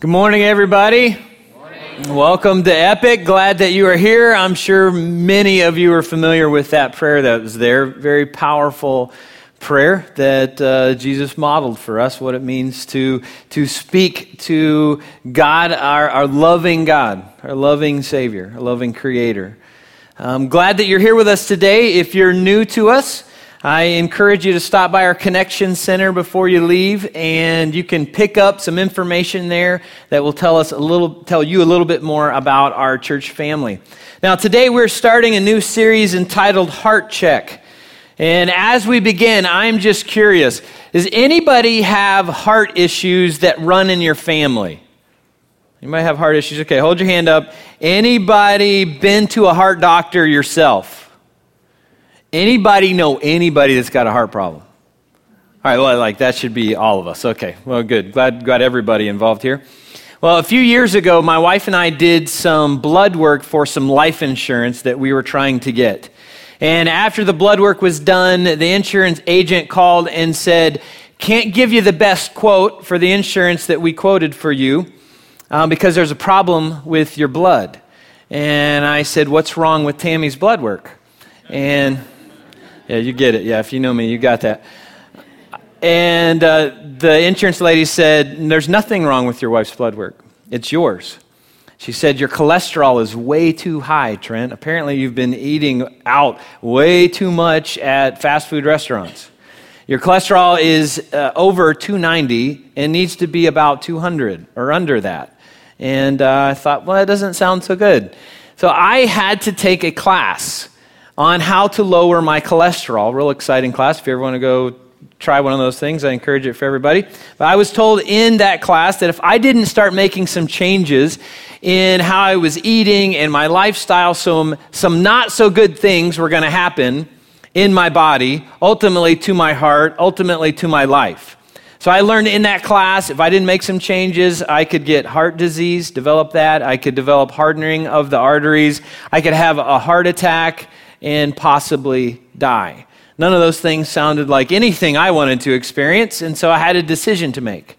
Good morning, everybody. Welcome to Epic. Glad that you are here. I'm sure many of you are familiar with that prayer that was there. Very powerful prayer that uh, Jesus modeled for us, what it means to, to speak to God, our, our loving God, our loving Savior, our loving Creator. I'm glad that you're here with us today. If you're new to us, I encourage you to stop by our Connection Center before you leave, and you can pick up some information there that will tell us a little, tell you a little bit more about our church family. Now, today we're starting a new series entitled Heart Check. And as we begin, I'm just curious does anybody have heart issues that run in your family? You might have heart issues? Okay, hold your hand up. Anybody been to a heart doctor yourself? Anybody know anybody that's got a heart problem? All right, well, like that should be all of us. Okay, well, good. Glad got everybody involved here. Well, a few years ago, my wife and I did some blood work for some life insurance that we were trying to get. And after the blood work was done, the insurance agent called and said, Can't give you the best quote for the insurance that we quoted for you um, because there's a problem with your blood. And I said, What's wrong with Tammy's blood work? And yeah, you get it. Yeah, if you know me, you got that. And uh, the insurance lady said, There's nothing wrong with your wife's blood work, it's yours. She said, Your cholesterol is way too high, Trent. Apparently, you've been eating out way too much at fast food restaurants. Your cholesterol is uh, over 290 and needs to be about 200 or under that. And uh, I thought, well, that doesn't sound so good. So I had to take a class on how to lower my cholesterol. Real exciting class. If you ever want to go try one of those things, I encourage it for everybody. But I was told in that class that if I didn't start making some changes in how I was eating and my lifestyle, some, some not so good things were going to happen in my body, ultimately to my heart, ultimately to my life. So I learned in that class if I didn't make some changes, I could get heart disease, develop that. I could develop hardening of the arteries. I could have a heart attack and possibly die. None of those things sounded like anything I wanted to experience, and so I had a decision to make.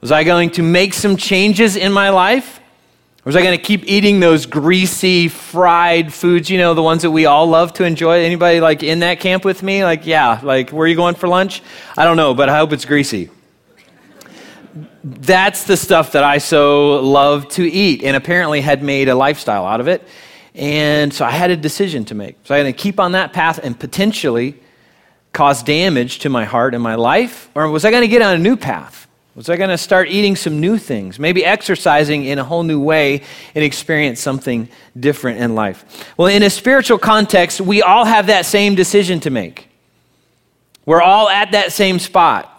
Was I going to make some changes in my life? Or was I going to keep eating those greasy fried foods, you know, the ones that we all love to enjoy? Anybody like in that camp with me? Like, yeah, like where are you going for lunch? I don't know, but I hope it's greasy. That's the stuff that I so love to eat and apparently had made a lifestyle out of it. And so I had a decision to make. So I had to keep on that path and potentially cause damage to my heart and my life? Or was I going to get on a new path? Was I going to start eating some new things, maybe exercising in a whole new way and experience something different in life? Well, in a spiritual context, we all have that same decision to make. We're all at that same spot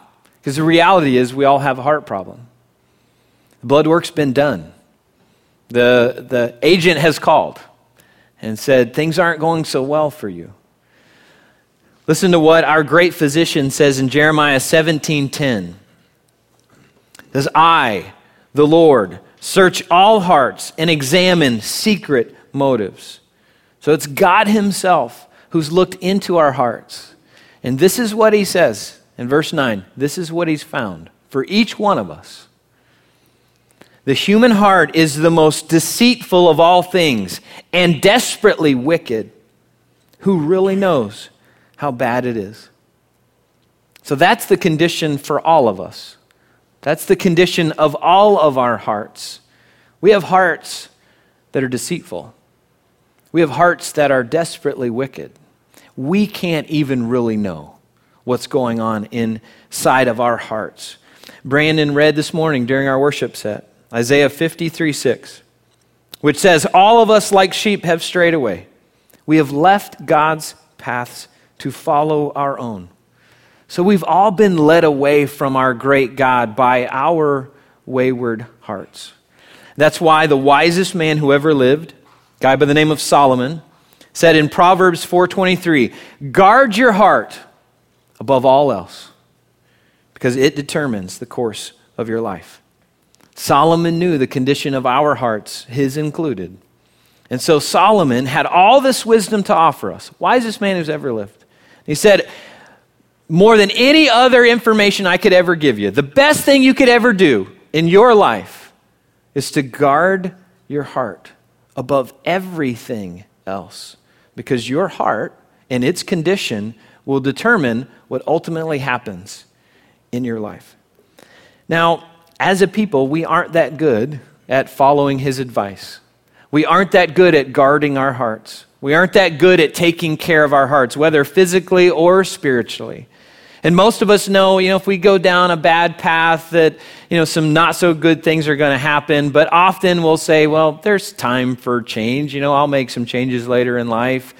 because the reality is we all have a heart problem. The blood work's been done, the, the agent has called and said, Things aren't going so well for you. Listen to what our great physician says in Jeremiah 17:10. Says, I, the Lord, search all hearts and examine secret motives. So it's God Himself who's looked into our hearts. And this is what He says in verse 9. This is what He's found for each one of us. The human heart is the most deceitful of all things and desperately wicked. Who really knows how bad it is? So that's the condition for all of us. That's the condition of all of our hearts. We have hearts that are deceitful, we have hearts that are desperately wicked. We can't even really know what's going on inside of our hearts. Brandon read this morning during our worship set Isaiah 53 6, which says, All of us like sheep have strayed away. We have left God's paths to follow our own. So we've all been led away from our great God by our wayward hearts. That's why the wisest man who ever lived, a guy by the name of Solomon, said in Proverbs 4:23, "Guard your heart above all else, because it determines the course of your life." Solomon knew the condition of our hearts, his included. And so Solomon had all this wisdom to offer us. Wisest man who's ever lived. He said, More than any other information I could ever give you, the best thing you could ever do in your life is to guard your heart above everything else because your heart and its condition will determine what ultimately happens in your life. Now, as a people, we aren't that good at following his advice. We aren't that good at guarding our hearts. We aren't that good at taking care of our hearts, whether physically or spiritually. And most of us know, you know, if we go down a bad path, that, you know, some not so good things are going to happen. But often we'll say, well, there's time for change. You know, I'll make some changes later in life.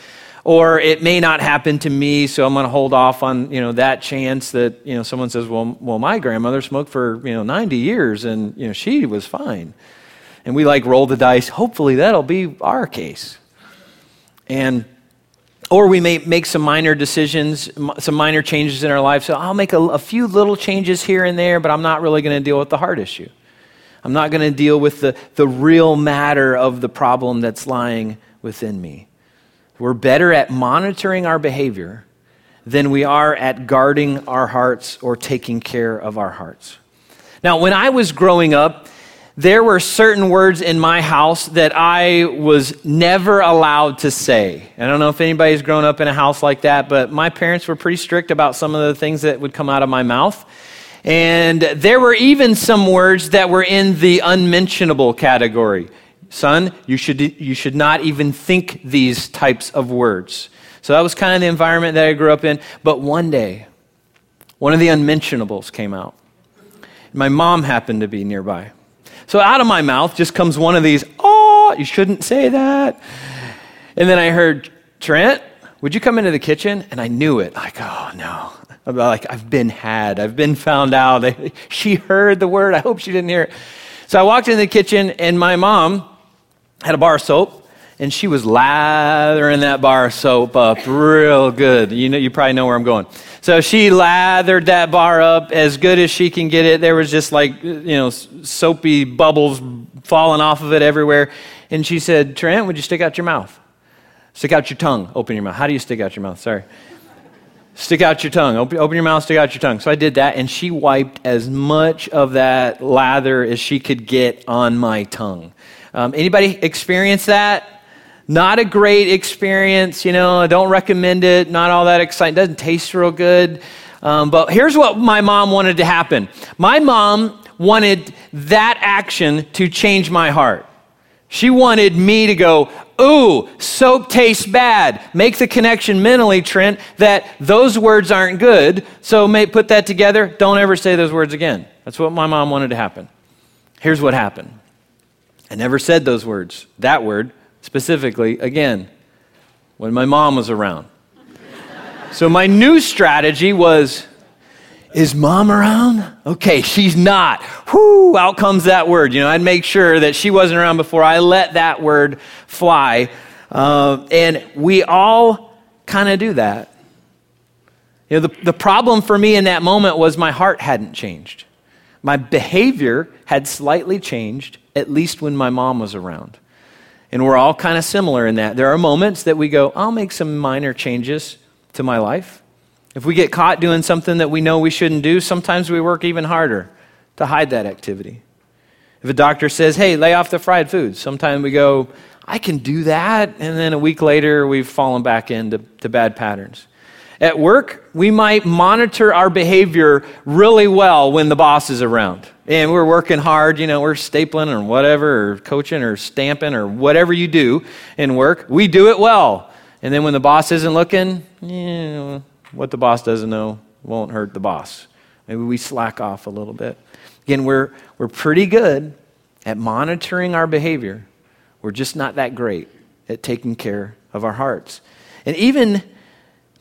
Or it may not happen to me, so I'm going to hold off on, you know, that chance that, you know, someone says, well, well, my grandmother smoked for, you know, 90 years and, you know, she was fine. And we like roll the dice. Hopefully that'll be our case. And or we may make some minor decisions, some minor changes in our life. So I'll make a, a few little changes here and there, but I'm not really going to deal with the heart issue. I'm not going to deal with the, the real matter of the problem that's lying within me. We're better at monitoring our behavior than we are at guarding our hearts or taking care of our hearts. Now, when I was growing up, there were certain words in my house that I was never allowed to say. I don't know if anybody's grown up in a house like that, but my parents were pretty strict about some of the things that would come out of my mouth. And there were even some words that were in the unmentionable category. Son, you should, you should not even think these types of words. So that was kind of the environment that I grew up in. But one day, one of the unmentionables came out. My mom happened to be nearby. So out of my mouth just comes one of these, oh, you shouldn't say that. And then I heard, Trent, would you come into the kitchen? And I knew it. Like, oh, no. I'm like, I've been had. I've been found out. She heard the word. I hope she didn't hear it. So I walked into the kitchen, and my mom had a bar of soap, and she was lathering that bar of soap up real good. You know, you probably know where I'm going. So she lathered that bar up as good as she can get it. There was just like, you know, soapy bubbles falling off of it everywhere. And she said, Trent, would you stick out your mouth? Stick out your tongue. Open your mouth. How do you stick out your mouth? Sorry. Stick out your tongue. Open, open your mouth, stick out your tongue. So I did that, and she wiped as much of that lather as she could get on my tongue. Um, anybody experience that? Not a great experience, you know, I don't recommend it, not all that exciting, doesn't taste real good. Um, but here's what my mom wanted to happen my mom wanted that action to change my heart. She wanted me to go, Ooh, soap tastes bad. Make the connection mentally, Trent, that those words aren't good. So may, put that together. Don't ever say those words again. That's what my mom wanted to happen. Here's what happened I never said those words, that word specifically, again, when my mom was around. so my new strategy was is mom around? Okay, she's not. Whoo, out comes that word. You know, I'd make sure that she wasn't around before I let that word fly. Uh, and we all kind of do that. You know, the, the problem for me in that moment was my heart hadn't changed. My behavior had slightly changed, at least when my mom was around. And we're all kind of similar in that. There are moments that we go, I'll make some minor changes to my life. If we get caught doing something that we know we shouldn't do, sometimes we work even harder to hide that activity. If a doctor says, hey, lay off the fried foods, sometimes we go, I can do that. And then a week later, we've fallen back into to bad patterns. At work, we might monitor our behavior really well when the boss is around and we're working hard, you know, we're stapling or whatever, or coaching or stamping or whatever you do in work, we do it well. And then when the boss isn't looking, what the boss doesn't know won't hurt the boss. Maybe we slack off a little bit. Again, we're, we're pretty good at monitoring our behavior. We're just not that great at taking care of our hearts. And even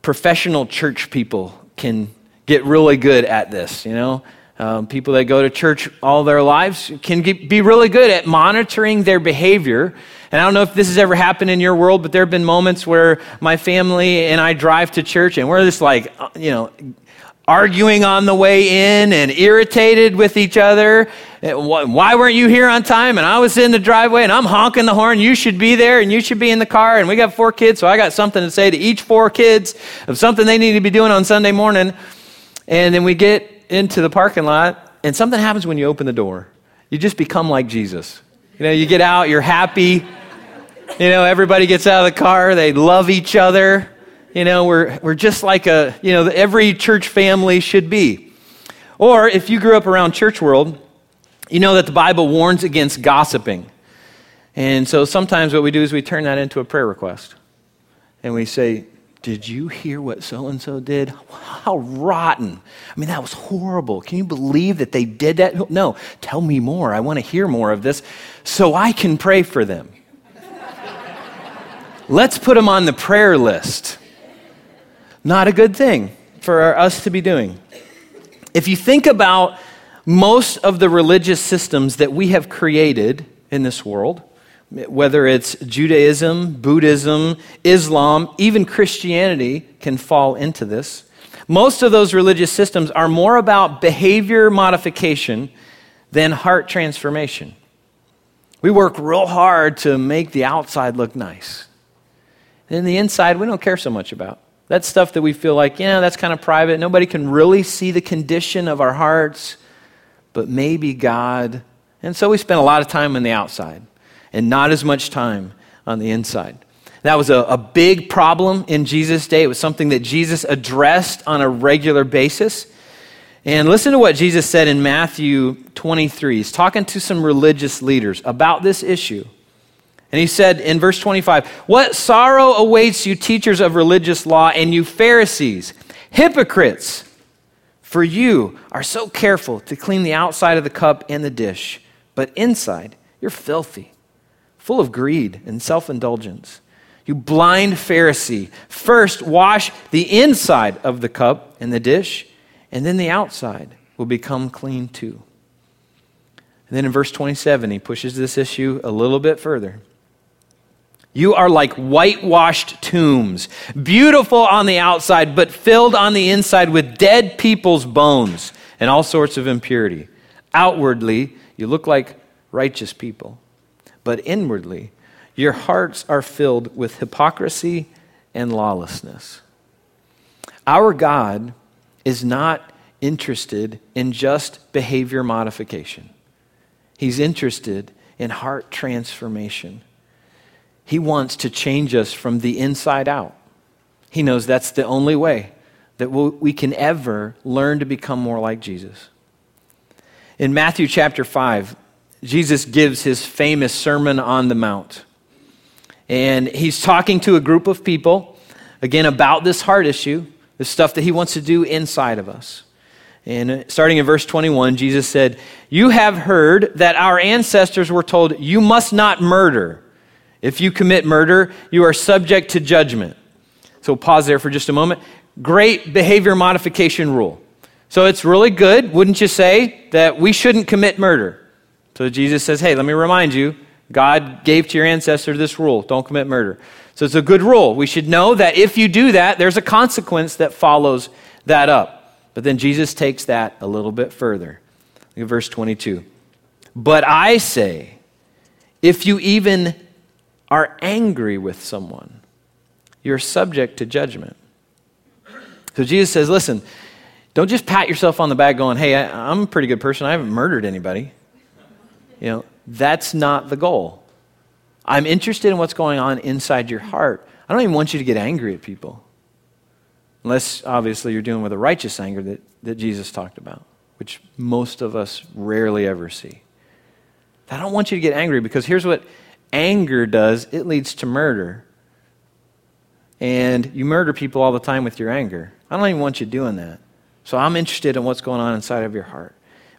professional church people can get really good at this, you know. Um, people that go to church all their lives can get, be really good at monitoring their behavior. And I don't know if this has ever happened in your world, but there have been moments where my family and I drive to church and we're just like, uh, you know, arguing on the way in and irritated with each other. Uh, why weren't you here on time? And I was in the driveway and I'm honking the horn. You should be there and you should be in the car. And we got four kids, so I got something to say to each four kids of something they need to be doing on Sunday morning. And then we get into the parking lot, and something happens when you open the door. you just become like Jesus. You know, you get out, you're happy. You know, everybody gets out of the car, they love each other. You know, we're, we're just like a, you know, every church family should be. Or if you grew up around church world, you know that the Bible warns against gossiping. And so sometimes what we do is we turn that into a prayer request. And we say, Did you hear what so and so did? How rotten. I mean, that was horrible. Can you believe that they did that? No, tell me more. I want to hear more of this so I can pray for them. Let's put them on the prayer list. Not a good thing for us to be doing. If you think about most of the religious systems that we have created in this world, whether it's Judaism, Buddhism, Islam, even Christianity can fall into this. Most of those religious systems are more about behavior modification than heart transformation. We work real hard to make the outside look nice. And the inside, we don't care so much about. That's stuff that we feel like, yeah, that's kind of private. Nobody can really see the condition of our hearts, but maybe God. And so we spend a lot of time on the outside and not as much time on the inside. That was a, a big problem in Jesus' day. It was something that Jesus addressed on a regular basis. And listen to what Jesus said in Matthew 23. He's talking to some religious leaders about this issue. And he said in verse 25, What sorrow awaits you, teachers of religious law, and you Pharisees, hypocrites! For you are so careful to clean the outside of the cup and the dish, but inside you're filthy full of greed and self indulgence. You blind Pharisee, first wash the inside of the cup and the dish, and then the outside will become clean too. And then in verse 27, he pushes this issue a little bit further. You are like whitewashed tombs, beautiful on the outside, but filled on the inside with dead people's bones and all sorts of impurity. Outwardly, you look like righteous people but inwardly, your hearts are filled with hypocrisy and lawlessness. Our God is not interested in just behavior modification, He's interested in heart transformation. He wants to change us from the inside out. He knows that's the only way that we can ever learn to become more like Jesus. In Matthew chapter 5, Jesus gives his famous Sermon on the Mount. And he's talking to a group of people, again, about this heart issue, the stuff that he wants to do inside of us. And starting in verse 21, Jesus said, You have heard that our ancestors were told, You must not murder. If you commit murder, you are subject to judgment. So pause there for just a moment. Great behavior modification rule. So it's really good, wouldn't you say, that we shouldn't commit murder? So Jesus says, hey, let me remind you, God gave to your ancestor this rule don't commit murder. So it's a good rule. We should know that if you do that, there's a consequence that follows that up. But then Jesus takes that a little bit further. Look at verse 22. But I say, if you even are angry with someone, you're subject to judgment. So Jesus says, listen, don't just pat yourself on the back going, hey, I, am a pretty good person. I haven't murdered anybody. You know, that's not the goal. I'm interested in what's going on inside your heart. I don't even want you to get angry at people. Unless, obviously, you're dealing with a righteous anger that, that Jesus talked about, which most of us rarely ever see. I don't want you to get angry because here's what anger does it leads to murder. And you murder people all the time with your anger. I don't even want you doing that. So I'm interested in what's going on inside of your heart.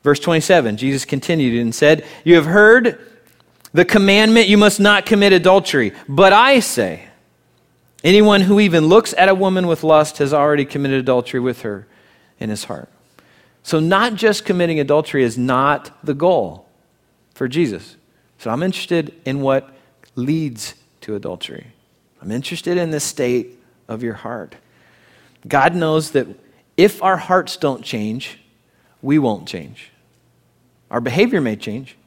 Verse 27, Jesus continued and said, You have heard the commandment, you must not commit adultery. But I say, anyone who even looks at a woman with lust has already committed adultery with her in his heart. So, not just committing adultery is not the goal for Jesus. So, I'm interested in what leads to adultery. I'm interested in the state of your heart. God knows that if our hearts don't change, we won't change. Our behavior may change,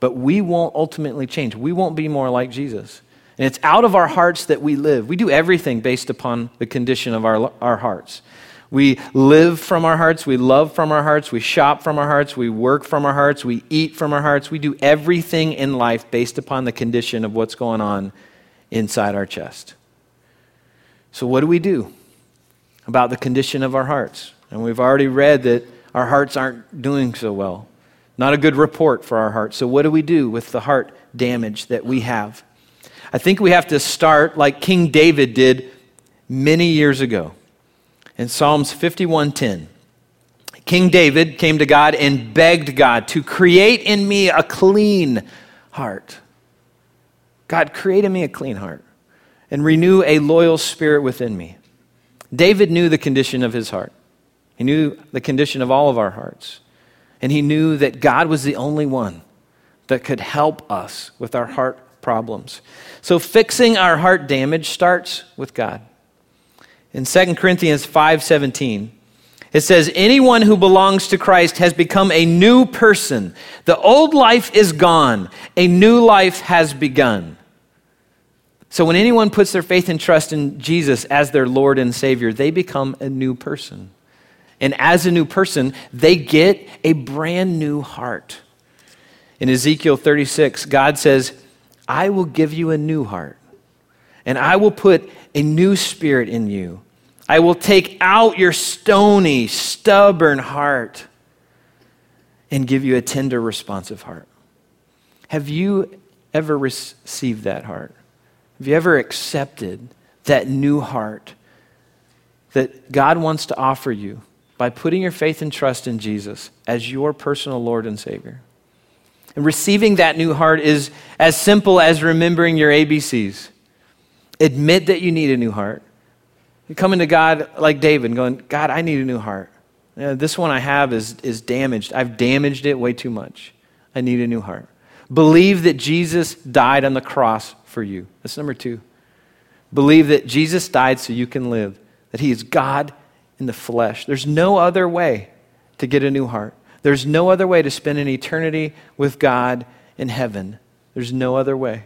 but we won't ultimately change. We won't be more like Jesus. And it's out of our hearts that we live. We do everything based upon the condition of our, our hearts. We live from our hearts. We love from our hearts. We shop from our hearts. We work from our hearts. We eat from our hearts. We do everything in life based upon the condition of what's going on inside our chest. So, what do we do about the condition of our hearts? And we've already read that our hearts aren't doing so well. Not a good report for our hearts. So, what do we do with the heart damage that we have? I think we have to start like King David did many years ago in Psalms 51:10. King David came to God and begged God to create in me a clean heart. God, create in me a clean heart and renew a loyal spirit within me. David knew the condition of his heart. He knew the condition of all of our hearts. And he knew that God was the only one that could help us with our heart problems. So fixing our heart damage starts with God in 2 Corinthians 5:17. It says anyone who belongs to Christ has become a new person. The old life is gone, a new life has begun. So when anyone puts their faith and trust in Jesus as their Lord and Savior, they become a new person. And as a new person, they get a brand new heart. In Ezekiel 36, God says, I will give you a new heart, and I will put a new spirit in you. I will take out your stony, stubborn heart and give you a tender, responsive heart. Have you ever received that heart? Have you ever accepted that new heart that God wants to offer you by putting your faith and trust in Jesus as your personal Lord and Savior? And receiving that new heart is as simple as remembering your ABCs. Admit that you need a new heart. You're coming to God like David, going, God, I need a new heart. You know, this one I have is, is damaged. I've damaged it way too much. I need a new heart. Believe that Jesus died on the cross for you. That's number two. Believe that Jesus died so you can live, that He is God in the flesh. There's no other way to get a new heart. There's no other way to spend an eternity with God in heaven. There's no other way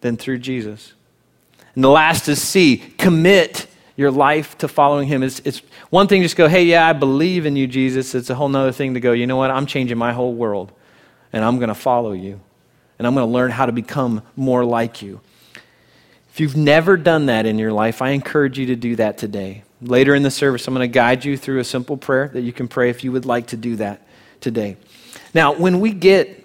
than through Jesus. And the last is C commit your life to following him. It's, it's one thing to just go, hey, yeah, I believe in you, Jesus. It's a whole other thing to go, you know what? I'm changing my whole world, and I'm going to follow you, and I'm going to learn how to become more like you. If you've never done that in your life, I encourage you to do that today. Later in the service, I'm going to guide you through a simple prayer that you can pray if you would like to do that today. Now, when we get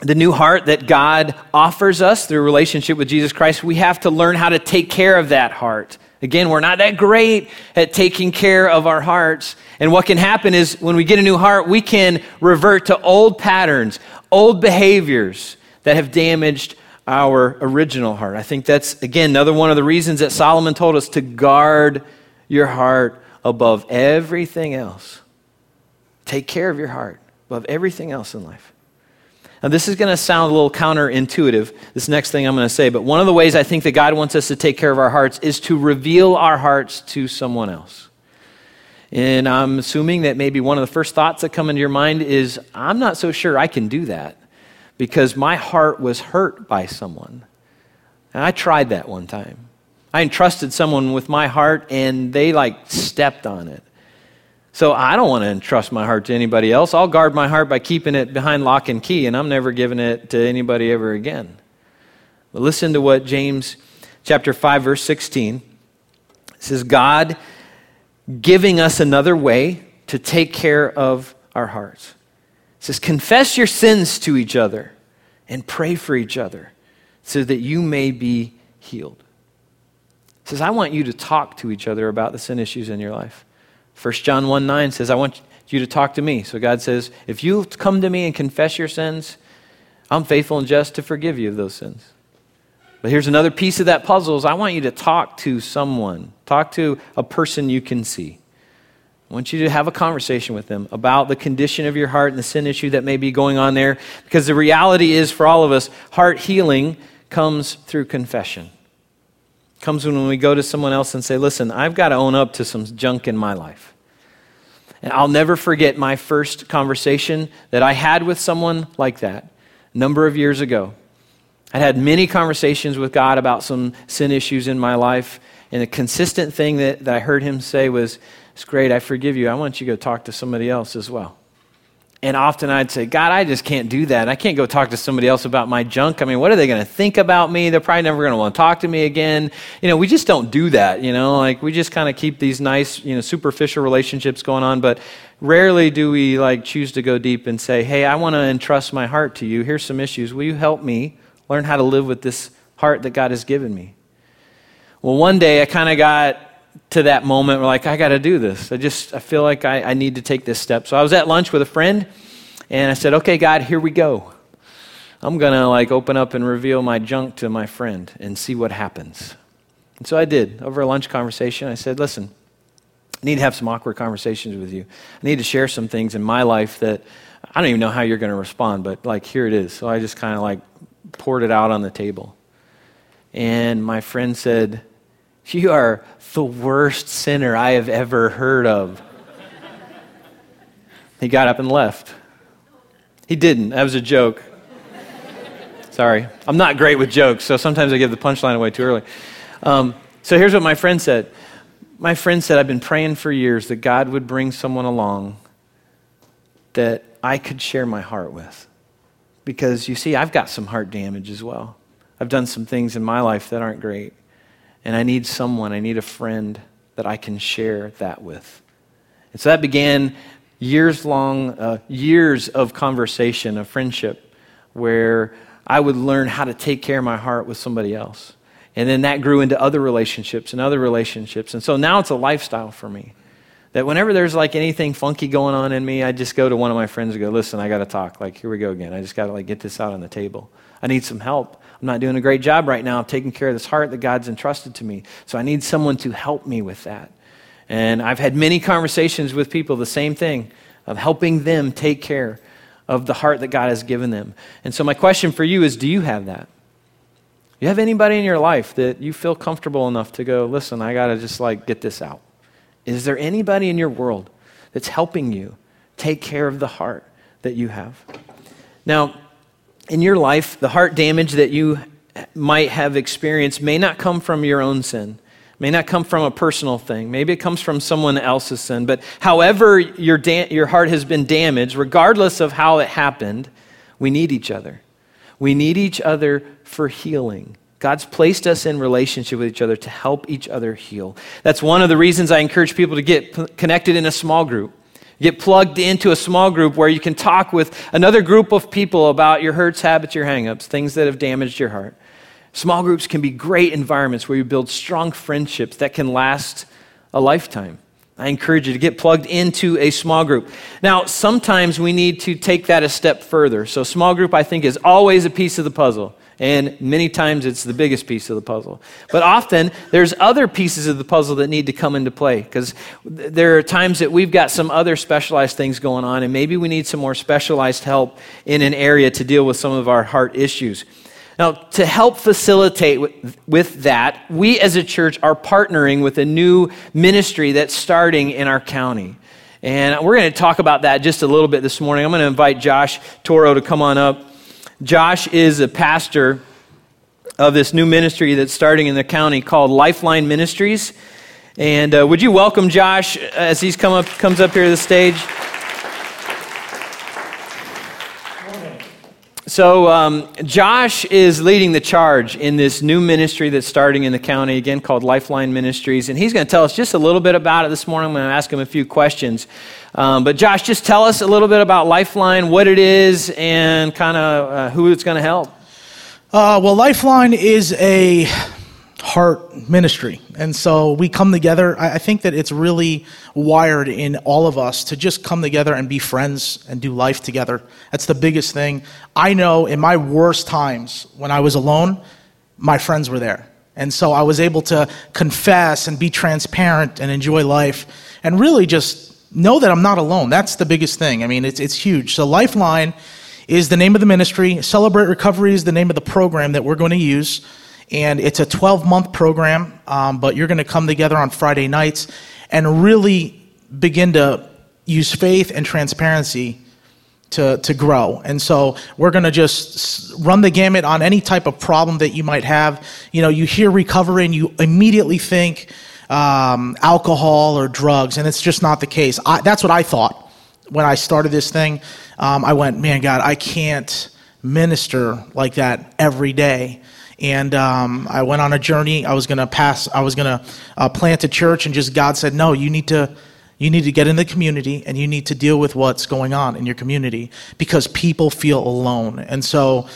the new heart that God offers us through relationship with Jesus Christ, we have to learn how to take care of that heart. Again, we're not that great at taking care of our hearts. And what can happen is when we get a new heart, we can revert to old patterns, old behaviors that have damaged our original heart. I think that's, again, another one of the reasons that Solomon told us to guard your heart above everything else. Take care of your heart above everything else in life. Now, this is going to sound a little counterintuitive, this next thing I'm going to say, but one of the ways I think that God wants us to take care of our hearts is to reveal our hearts to someone else. And I'm assuming that maybe one of the first thoughts that come into your mind is, I'm not so sure I can do that because my heart was hurt by someone. And I tried that one time. I entrusted someone with my heart and they like stepped on it. So I don't want to entrust my heart to anybody else. I'll guard my heart by keeping it behind lock and key, and I'm never giving it to anybody ever again. But listen to what James chapter 5 verse 16 says God giving us another way to take care of our hearts. It says confess your sins to each other and pray for each other so that you may be healed. Says I want you to talk to each other about the sin issues in your life. 1 John 1 9 says, I want you to talk to me. So God says, if you come to me and confess your sins, I'm faithful and just to forgive you of those sins. But here's another piece of that puzzle is I want you to talk to someone. Talk to a person you can see. I want you to have a conversation with them about the condition of your heart and the sin issue that may be going on there. Because the reality is, for all of us, heart healing comes through confession comes when we go to someone else and say, Listen, I've got to own up to some junk in my life. And I'll never forget my first conversation that I had with someone like that a number of years ago. I'd had many conversations with God about some sin issues in my life, and the consistent thing that, that I heard him say was, It's great. I forgive you. I want you to go talk to somebody else as well. And often I'd say, God, I just can't do that. I can't go talk to somebody else about my junk. I mean, what are they going to think about me? They're probably never going to want to talk to me again. You know, we just don't do that, you know, like we just kind of keep these nice, you know, superficial relationships going on, but rarely do we like choose to go deep and say, hey, I want to entrust my heart to you. Here's some issues. Will you help me learn how to live with this heart that God has given me? Well, one day I kind of got to that moment where like i got to do this. I just i feel like I, I need to take this step. So i was at lunch with a friend and i said okay god here we go. I'm to like open up and reveal my junk to my friend and see what happens. And so i did. Over a lunch conversation i said listen i need to have some awkward conversations with you. I need to share some things in my life that i don't even know how you're to respond but like here it is. So i just kind of like poured it out on the table. And my friend said you are the worst sinner I have ever heard of. he got up and left. He didn't. That was a joke. Sorry. I'm not great with jokes, so sometimes I give the punchline away too early. Um, so here's what my friend said. My friend said, I've been praying for years that God would bring someone along that I could share my heart with. Because you see, I've got some heart damage as well. I've done some things in my life that aren't great. And I need someone, I need a friend that I can share that with. And so that began years long, uh, years of conversation, of friendship, where I would learn how to take care of my heart with somebody else. And then that grew into other relationships and other relationships. And so now it's a lifestyle for me. That whenever there's like anything funky going on in me, I just go to one of my friends and go, listen, I got to talk. Like, here we go again. I just got to like get this out on the table. I need some help. I'm not doing a great job right now of taking care of this heart that God's entrusted to me. So I need someone to help me with that. And I've had many conversations with people, the same thing, of helping them take care of the heart that God has given them. And so my question for you is do you have that? You have anybody in your life that you feel comfortable enough to go, listen, I got to just like get this out? Is there anybody in your world that's helping you take care of the heart that you have? Now, in your life, the heart damage that you might have experienced may not come from your own sin, may not come from a personal thing. Maybe it comes from someone else's sin. But however your, da- your heart has been damaged, regardless of how it happened, we need each other. We need each other for healing. God's placed us in relationship with each other to help each other heal. That's one of the reasons I encourage people to get connected in a small group. Get plugged into a small group where you can talk with another group of people about your hurts, habits, your hangups, things that have damaged your heart. Small groups can be great environments where you build strong friendships that can last a lifetime. I encourage you to get plugged into a small group. Now, sometimes we need to take that a step further. So, small group, I think, is always a piece of the puzzle. And many times it's the biggest piece of the puzzle. But often there's other pieces of the puzzle that need to come into play because there are times that we've got some other specialized things going on, and maybe we need some more specialized help in an area to deal with some of our heart issues. Now, to help facilitate with, that, we as a church are partnering with a new ministry that's starting in our county. And we're going to talk about that just a little bit this morning. I'm going to invite Josh Toro to come on up. Josh is a pastor of this new ministry that's starting in the county called Lifeline Ministries. And uh, would you welcome Josh as he's come up, comes up here to the stage? So, um, Josh is leading the charge in this new ministry that's starting in the county, again called Lifeline Ministries. And he's going to tell us just a little bit about it this morning. I'm going to ask him a few questions. Um, but, Josh, just tell us a little bit about Lifeline, what it is, and kind of uh, who it's going to help. Uh, well, Lifeline is a heart ministry. And so we come together. I think that it's really wired in all of us to just come together and be friends and do life together. That's the biggest thing. I know in my worst times when I was alone, my friends were there. And so I was able to confess and be transparent and enjoy life and really just know that I'm not alone. That's the biggest thing. I mean, it's, it's huge. So, Lifeline is the name of the ministry. Celebrate Recovery is the name of the program that we're going to use. And it's a 12 month program, um, but you're going to come together on Friday nights and really begin to use faith and transparency to, to grow. And so we're going to just run the gamut on any type of problem that you might have. You know, you hear recovery and you immediately think, um, alcohol or drugs, and it's just not the case. I, that's what I thought when I started this thing. Um, I went, man, God, I can't minister like that every day. And um, I went on a journey. I was going to pass. I was going to uh, plant a church, and just God said, "No, you need to, you need to get in the community, and you need to deal with what's going on in your community because people feel alone." And so,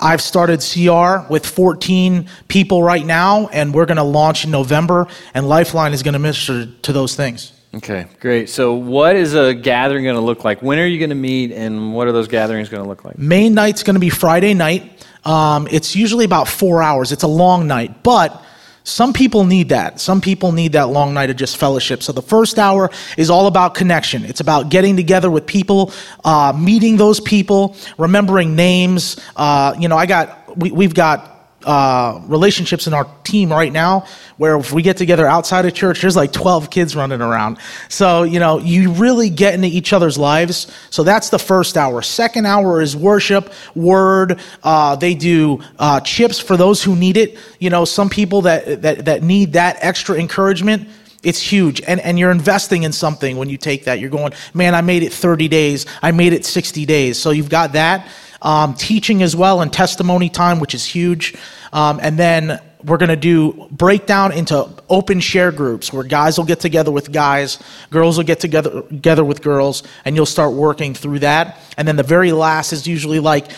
I've started CR with 14 people right now, and we're going to launch in November. And Lifeline is going to minister to those things. Okay, great. So, what is a gathering going to look like? When are you going to meet, and what are those gatherings going to look like? Main night's going to be Friday night. Um, it's usually about four hours. It's a long night, but some people need that. Some people need that long night of just fellowship. So the first hour is all about connection. It's about getting together with people, uh, meeting those people, remembering names. Uh, you know, I got we, we've got uh, relationships in our team right now where if we get together outside of church, there's like 12 kids running around. So, you know, you really get into each other's lives. So that's the first hour. Second hour is worship, word. Uh, they do uh, chips for those who need it. You know, some people that, that, that need that extra encouragement. It's huge. And, and you're investing in something when you take that. You're going, man, I made it 30 days. I made it 60 days. So you've got that. Um, teaching as well and testimony time, which is huge. Um, and then we're going to do breakdown into open share groups where guys will get together with guys, girls will get together, together with girls, and you'll start working through that. And then the very last is usually like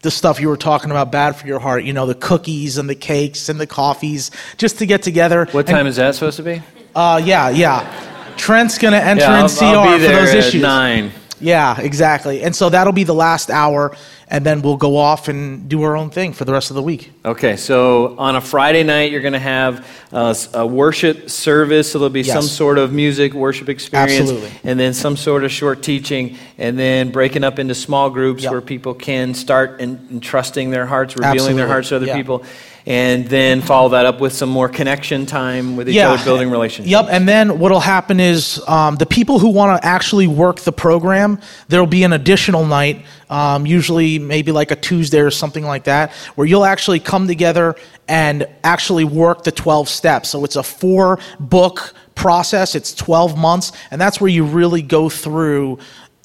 the stuff you were talking about bad for your heart, you know, the cookies and the cakes and the coffees, just to get together. What time and, is that supposed to be? Uh, yeah, yeah. Trent's going to enter yeah, in I'll, CR I'll for those issues. nine. Yeah, exactly. And so that'll be the last hour, and then we'll go off and do our own thing for the rest of the week. Okay, so on a Friday night, you're going to have uh, a worship service, so there'll be Yes. some sort of music, worship experience, Absolutely. and then some sort of short teaching, and then breaking up into small groups Yep. where people can start en- entrusting their hearts, revealing their hearts to other Yeah. people, and then follow that up with some more connection time with each other, building relationships. Yep. And then what'll happen is um, the people who want to actually work the program, there'll be an additional night, um, usually maybe like a Tuesday or something like that, where you'll actually come together and actually work the 12 steps. So it's a four book process. It's 12 months, and that's where you really go through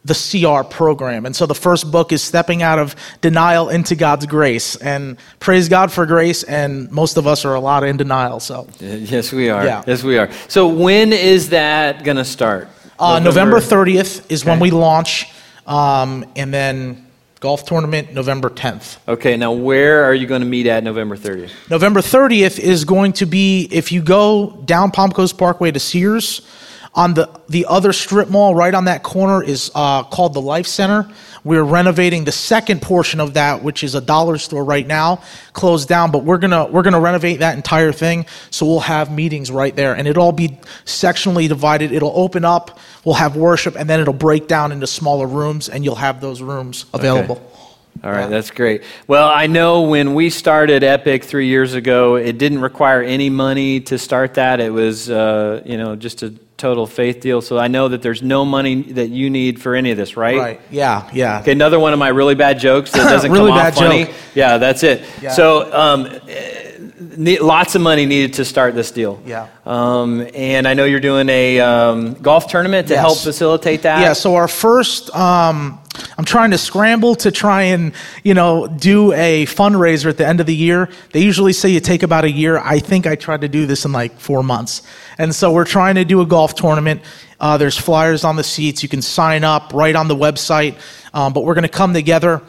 the CR program. And so the first book is Stepping Out of Denial into God's Grace. And praise God for grace, and most of us are a lot in denial. So Yes, we are. Yeah. Yes, we are. So when is that going to start? uh, November 30th is when we launch, um, and then golf tournament November 10th. Okay, now where are you going to meet at November 30th? November 30th is going to be if you go down Palm Coast Parkway to Sears, on the the other strip mall right on that corner is uh, called the Life Center. We're renovating the second portion of that, which is a dollar store right now, closed down. But we're gonna we're gonna renovate that entire thing, so we'll have meetings right there, and it'll all be sectionally divided. It'll open up, we'll have worship, and then it'll break down into smaller rooms, and you'll have those rooms available. All right, that's great. Well, I know when we started Epic three years ago, it didn't require any money to start that. It was, uh, you know, just a total faith deal. So I know that there's no money that you need for any of this, right? Right? Yeah, yeah. Okay, another one of my really bad jokes that doesn't Really come off bad funny. joke. Yeah, that's it. Yeah. So, um, eh, ne- lots of money needed to start this deal. Yeah. Um, and I know you're doing a um, golf tournament to Yes. help facilitate that. Yeah, so our first, um, I'm trying to scramble to try and, you know, do a fundraiser at the end of the year. They usually say you take about a year. I think I tried to do this in like four months. And so we're trying to do a golf tournament. Uh, there's flyers on the seats. You can sign up right on the website. Um, but we're going to come together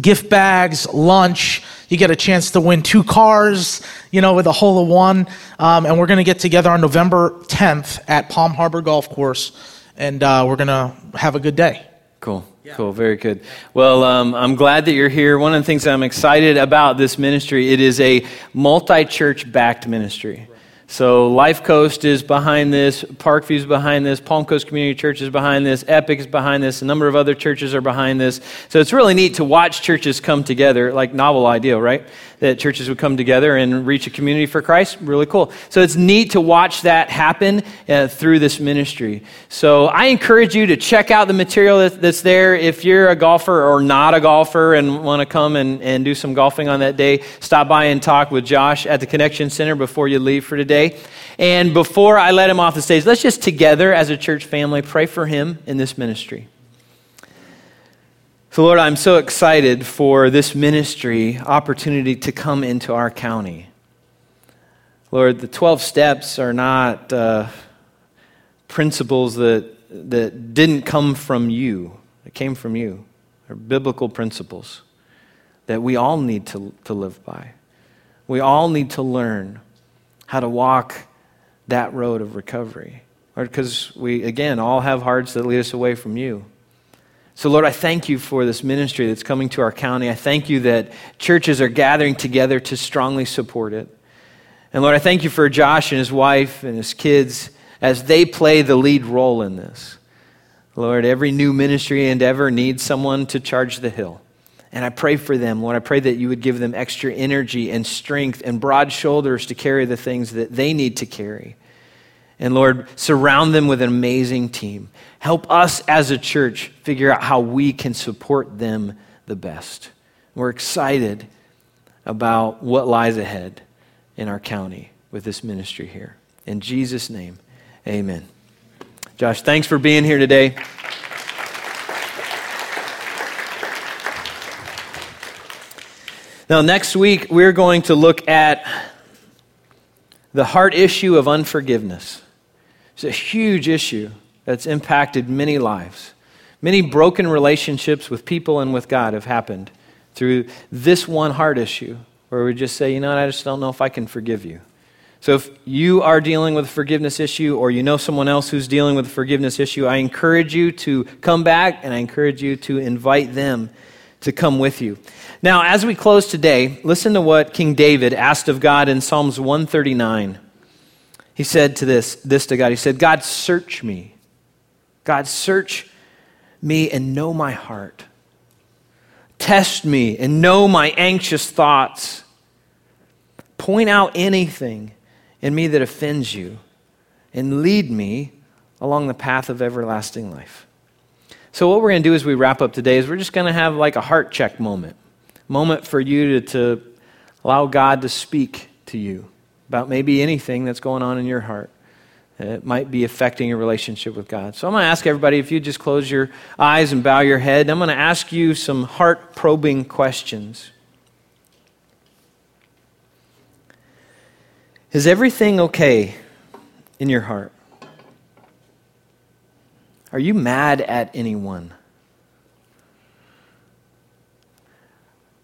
gift bags, lunch. You get a chance to win two cars, you know, with a hole of one. Um, and we're going to get together on November 10th at Palm Harbor Golf Course, and uh, we're going to have a good day. Cool. Cool. Very good. Well, um, I'm glad that you're here. One of the things I'm excited about this ministry, it is a multi-church backed ministry. So Life Coast is behind this, Parkview is behind this, Palm Coast Community Church is behind this, Epic is behind this, a number of other churches are behind this. So it's really neat to watch churches come together, like novel idea, right? That churches would come together and reach a community for Christ. Really cool. So it's neat to watch that happen uh, through this ministry. So I encourage you to check out the material that's there. If you're a golfer or not a golfer and want to come and, and do some golfing on that day, stop by and talk with Josh at the Connection Center before you leave for today. today. And before I let him off the stage, let's just together as a church family pray for him in this ministry. So, Lord, I'm so excited for this ministry opportunity to come into our county. Lord, the 12 steps are not uh, principles that, that didn't come from you, it came from you. They're biblical principles that we all need to, to live by. We all need to learn how to walk that road of recovery. Because we, again, all have hearts that lead us away from you. So, Lord, I thank you for this ministry that's coming to our county. I thank you that churches are gathering together to strongly support it. And Lord, I thank you for Josh and his wife and his kids as they play the lead role in this. Lord, every new ministry endeavor needs someone to charge the hill. And I pray for them, Lord. I pray that you would give them extra energy and strength and broad shoulders to carry the things that they need to carry. And Lord, surround them with an amazing team. Help us as a church figure out how we can support them the best. We're excited about what lies ahead in our county with this ministry here. In Jesus' name, amen. Josh, thanks for being here today. Now, next week, we're going to look at the heart issue of unforgiveness. It's a huge issue that's impacted many lives. Many broken relationships with people and with God have happened through this one heart issue where we just say, you know I just don't know if I can forgive you. So if you are dealing with a forgiveness issue or you know someone else who's dealing with a forgiveness issue, I encourage you to come back and I encourage you to invite them to come with you. Now, as we close today, listen to what King David asked of God in Psalms 139. He said to this, this to God, he said, God, search me. God, search me and know my heart. Test me and know my anxious thoughts. Point out anything in me that offends you and lead me along the path of everlasting life. So, what we're going to do as we wrap up today is we're just going to have like a heart check moment moment for you to, to allow God to speak to you about maybe anything that's going on in your heart. It might be affecting your relationship with God. So I'm going to ask everybody if you just close your eyes and bow your head. I'm going to ask you some heart probing questions. Is everything okay in your heart? Are you mad at anyone?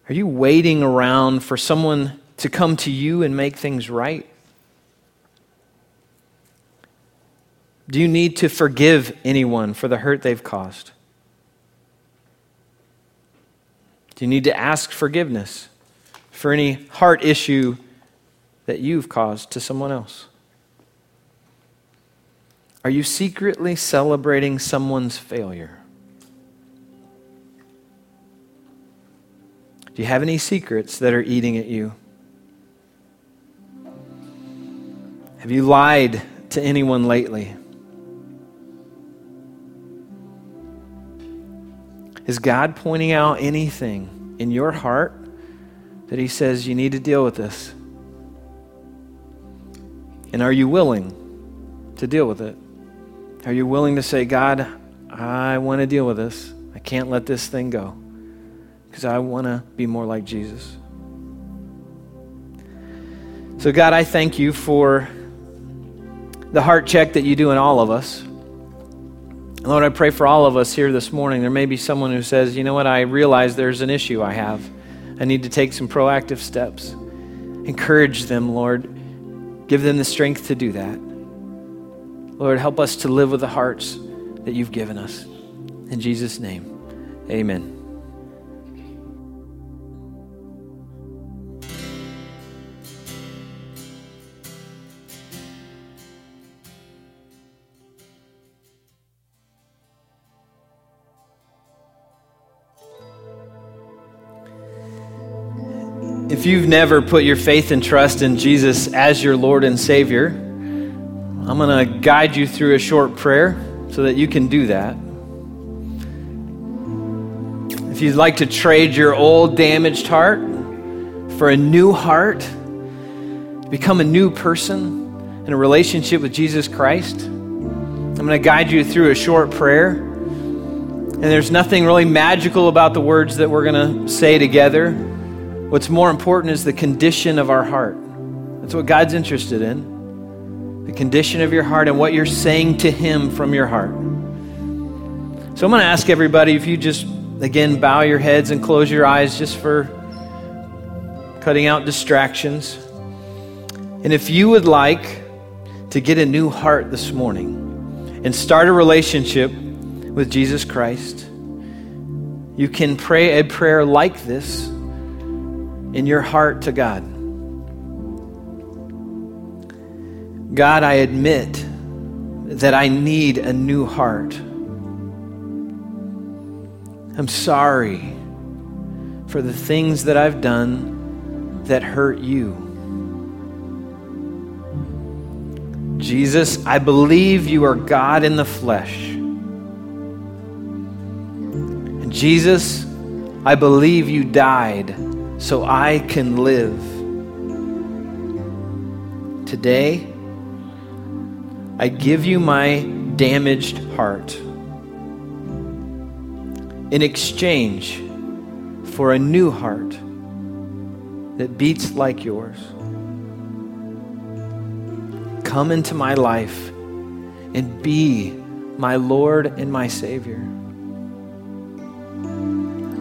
Are you waiting around for someone to come to you and make things right? Do you need to forgive anyone for the hurt they've caused? Do you need to ask forgiveness for any heart issue that you've caused to someone else? Are you secretly celebrating someone's failure? Do you have any secrets that are eating at you? Have you lied to anyone lately? Is God pointing out anything in your heart that He says you need to deal with this? And are you willing to deal with it? Are you willing to say, God, I want to deal with this? I can't let this thing go because I want to be more like Jesus. So, God, I thank you for the heart check that you do in all of us. Lord, I pray for all of us here this morning. There may be someone who says, you know what, I realize there's an issue I have. I need to take some proactive steps. Encourage them, Lord. Give them the strength to do that. Lord, help us to live with the hearts that you've given us. In Jesus' name, amen. If you've never put your faith and trust in Jesus as your Lord and Savior, I'm going to guide you through a short prayer so that you can do that. If you'd like to trade your old damaged heart for a new heart, become a new person, in a relationship with Jesus Christ, I'm going to guide you through a short prayer. And there's nothing really magical about the words that we're going to say together. What's more important is the condition of our heart. That's what God's interested in the condition of your heart and what you're saying to Him from your heart. So I'm going to ask everybody if you just, again, bow your heads and close your eyes just for cutting out distractions. And if you would like to get a new heart this morning and start a relationship with Jesus Christ, you can pray a prayer like this in your heart to God. God, I admit that I need a new heart. I'm sorry for the things that I've done that hurt you. Jesus, I believe you are God in the flesh. And Jesus, I believe you died so I can live. Today, I give you my damaged heart in exchange for a new heart that beats like yours. Come into my life and be my Lord and my Savior.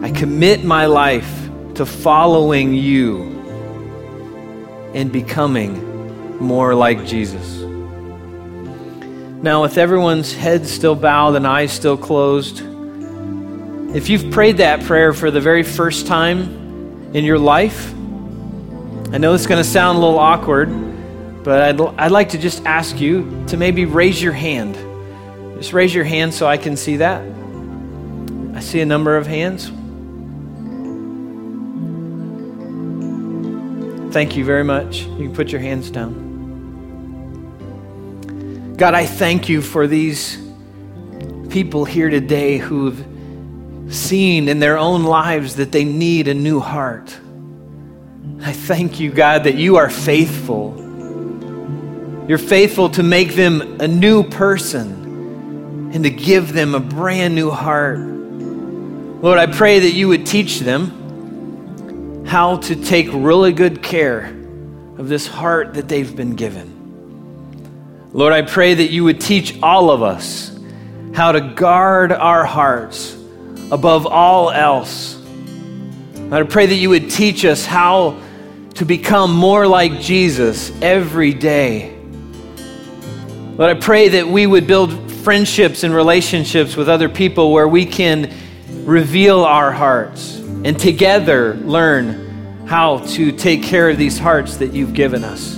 I commit my life to following you and becoming more like Jesus. Now, with everyone's head still bowed and eyes still closed, if you've prayed that prayer for the very first time in your life, I know it's going to sound a little awkward, but I'd, I'd like to just ask you to maybe raise your hand. Just raise your hand so I can see that. I see a number of hands. Thank you very much. You can put your hands down. God, I thank you for these people here today who've seen in their own lives that they need a new heart. I thank you, God, that you are faithful. You're faithful to make them a new person and to give them a brand new heart. Lord, I pray that you would teach them how to take really good care of this heart that they've been given. Lord, I pray that you would teach all of us how to guard our hearts above all else. Lord, I pray that you would teach us how to become more like Jesus every day. Lord, I pray that we would build friendships and relationships with other people where we can reveal our hearts and together learn how to take care of these hearts that you've given us.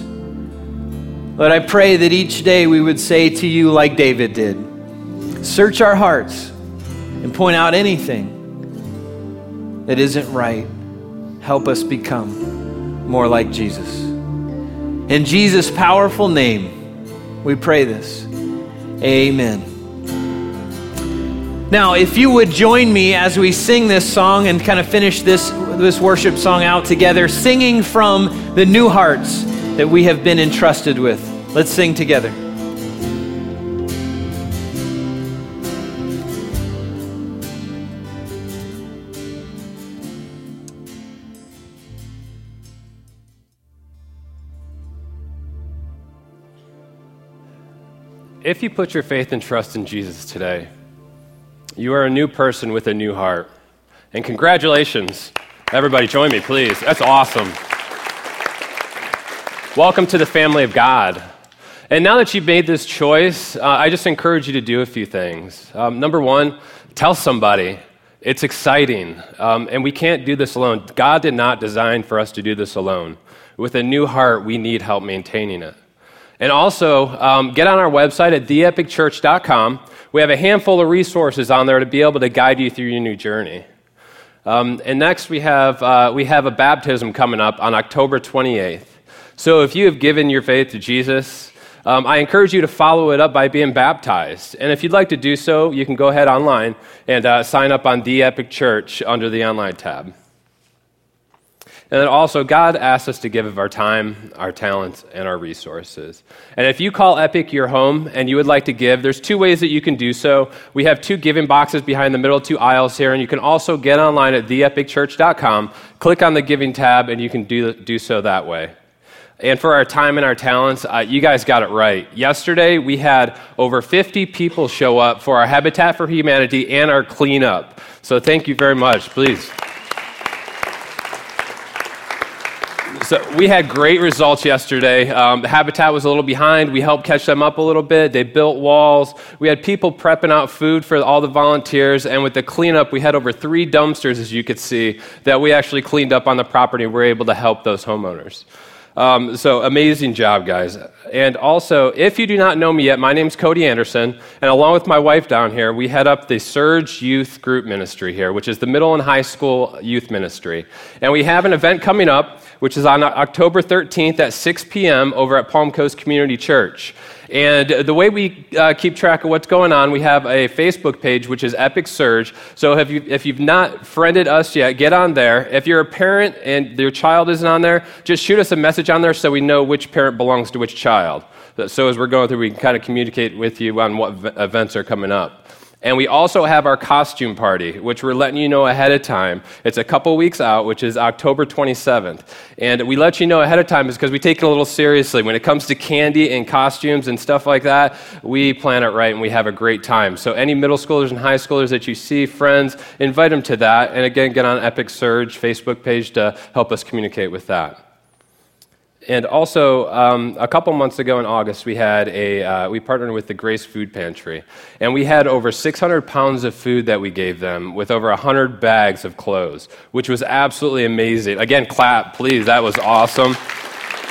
Lord, I pray that each day we would say to you, like David did, search our hearts and point out anything that isn't right. Help us become more like Jesus. In Jesus' powerful name, we pray this. Amen. Now, if you would join me as we sing this song and kind of finish this, this worship song out together, singing from the new hearts that we have been entrusted with. Let's sing together. If you put your faith and trust in Jesus today, you are a new person with a new heart. And congratulations. Everybody, join me, please. That's awesome. Welcome to the family of God. And now that you've made this choice, uh, I just encourage you to do a few things. Um, number one, tell somebody. It's exciting. Um, and we can't do this alone. God did not design for us to do this alone. With a new heart, we need help maintaining it. And also, um, get on our website at theepicchurch.com we have a handful of resources on there to be able to guide you through your new journey. Um, and next, we have, uh, we have a baptism coming up on October 28th. So if you have given your faith to Jesus, um, I encourage you to follow it up by being baptized. And if you'd like to do so, you can go ahead online and uh, sign up on The Epic Church under the online tab. And then also, God asks us to give of our time, our talents, and our resources. And if you call Epic your home and you would like to give, there's two ways that you can do so. We have two giving boxes behind the middle two aisles here, and you can also get online at theepicchurch.com, click on the giving tab, and you can do, do so that way. And for our time and our talents, uh, you guys got it right. Yesterday, we had over 50 people show up for our Habitat for Humanity and our cleanup. So thank you very much. Please. So we had great results yesterday. Um, the Habitat was a little behind. We helped catch them up a little bit. They built walls. We had people prepping out food for all the volunteers. And with the cleanup, we had over three dumpsters, as you could see, that we actually cleaned up on the property. We were able to help those homeowners. Um, so amazing job, guys. And also, if you do not know me yet, my name's Cody Anderson, and along with my wife down here, we head up the Surge Youth Group Ministry here, which is the middle and high school youth ministry. And we have an event coming up which is on October 13th at 6 p.m. over at Palm Coast Community Church. And the way we uh, keep track of what's going on, we have a Facebook page, which is Epic Surge. So if, you, if you've not friended us yet, get on there. If you're a parent and your child isn't on there, just shoot us a message on there so we know which parent belongs to which child. So as we're going through, we can kind of communicate with you on what events are coming up. And we also have our costume party, which we're letting you know ahead of time. It's a couple weeks out, which is October 27th. And we let you know ahead of time because we take it a little seriously. When it comes to candy and costumes and stuff like that, we plan it right and we have a great time. So, any middle schoolers and high schoolers that you see, friends, invite them to that. And again, get on Epic Surge Facebook page to help us communicate with that. And also, um, a couple months ago in August, we had a uh, we partnered with the Grace Food Pantry, and we had over 600 pounds of food that we gave them, with over 100 bags of clothes, which was absolutely amazing. Again, clap, please. That was awesome.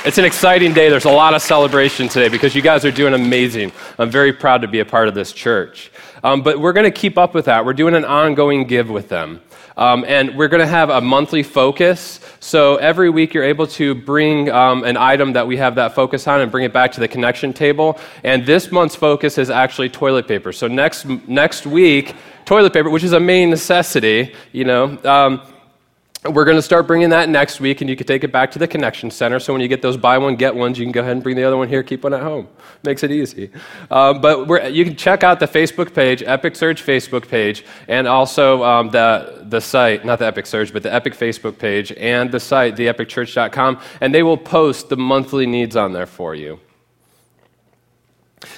It's an exciting day. There's a lot of celebration today because you guys are doing amazing. I'm very proud to be a part of this church. Um, but we're going to keep up with that. We're doing an ongoing give with them. Um, and we're going to have a monthly focus. So every week you're able to bring um, an item that we have that focus on and bring it back to the connection table. And this month's focus is actually toilet paper. So next, next week, toilet paper, which is a main necessity, you know. Um, we're going to start bringing that next week, and you can take it back to the Connection Center. So when you get those buy one, get ones, you can go ahead and bring the other one here, keep one at home. Makes it easy. Um, but you can check out the Facebook page, Epic Surge Facebook page, and also um, the, the site, not the Epic Surge, but the Epic Facebook page and the site, theepicchurch.com, and they will post the monthly needs on there for you.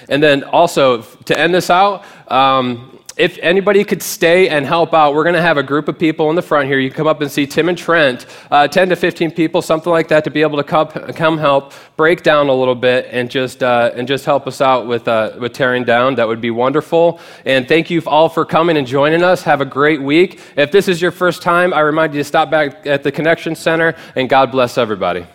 And then also, to end this out, um, if anybody could stay and help out, we're going to have a group of people in the front here. You come up and see Tim and Trent, uh, 10 to 15 people, something like that, to be able to come, come help, break down a little bit, and just, uh, and just help us out with, uh, with tearing down. That would be wonderful. And thank you all for coming and joining us. Have a great week. If this is your first time, I remind you to stop back at the Connection Center, and God bless everybody.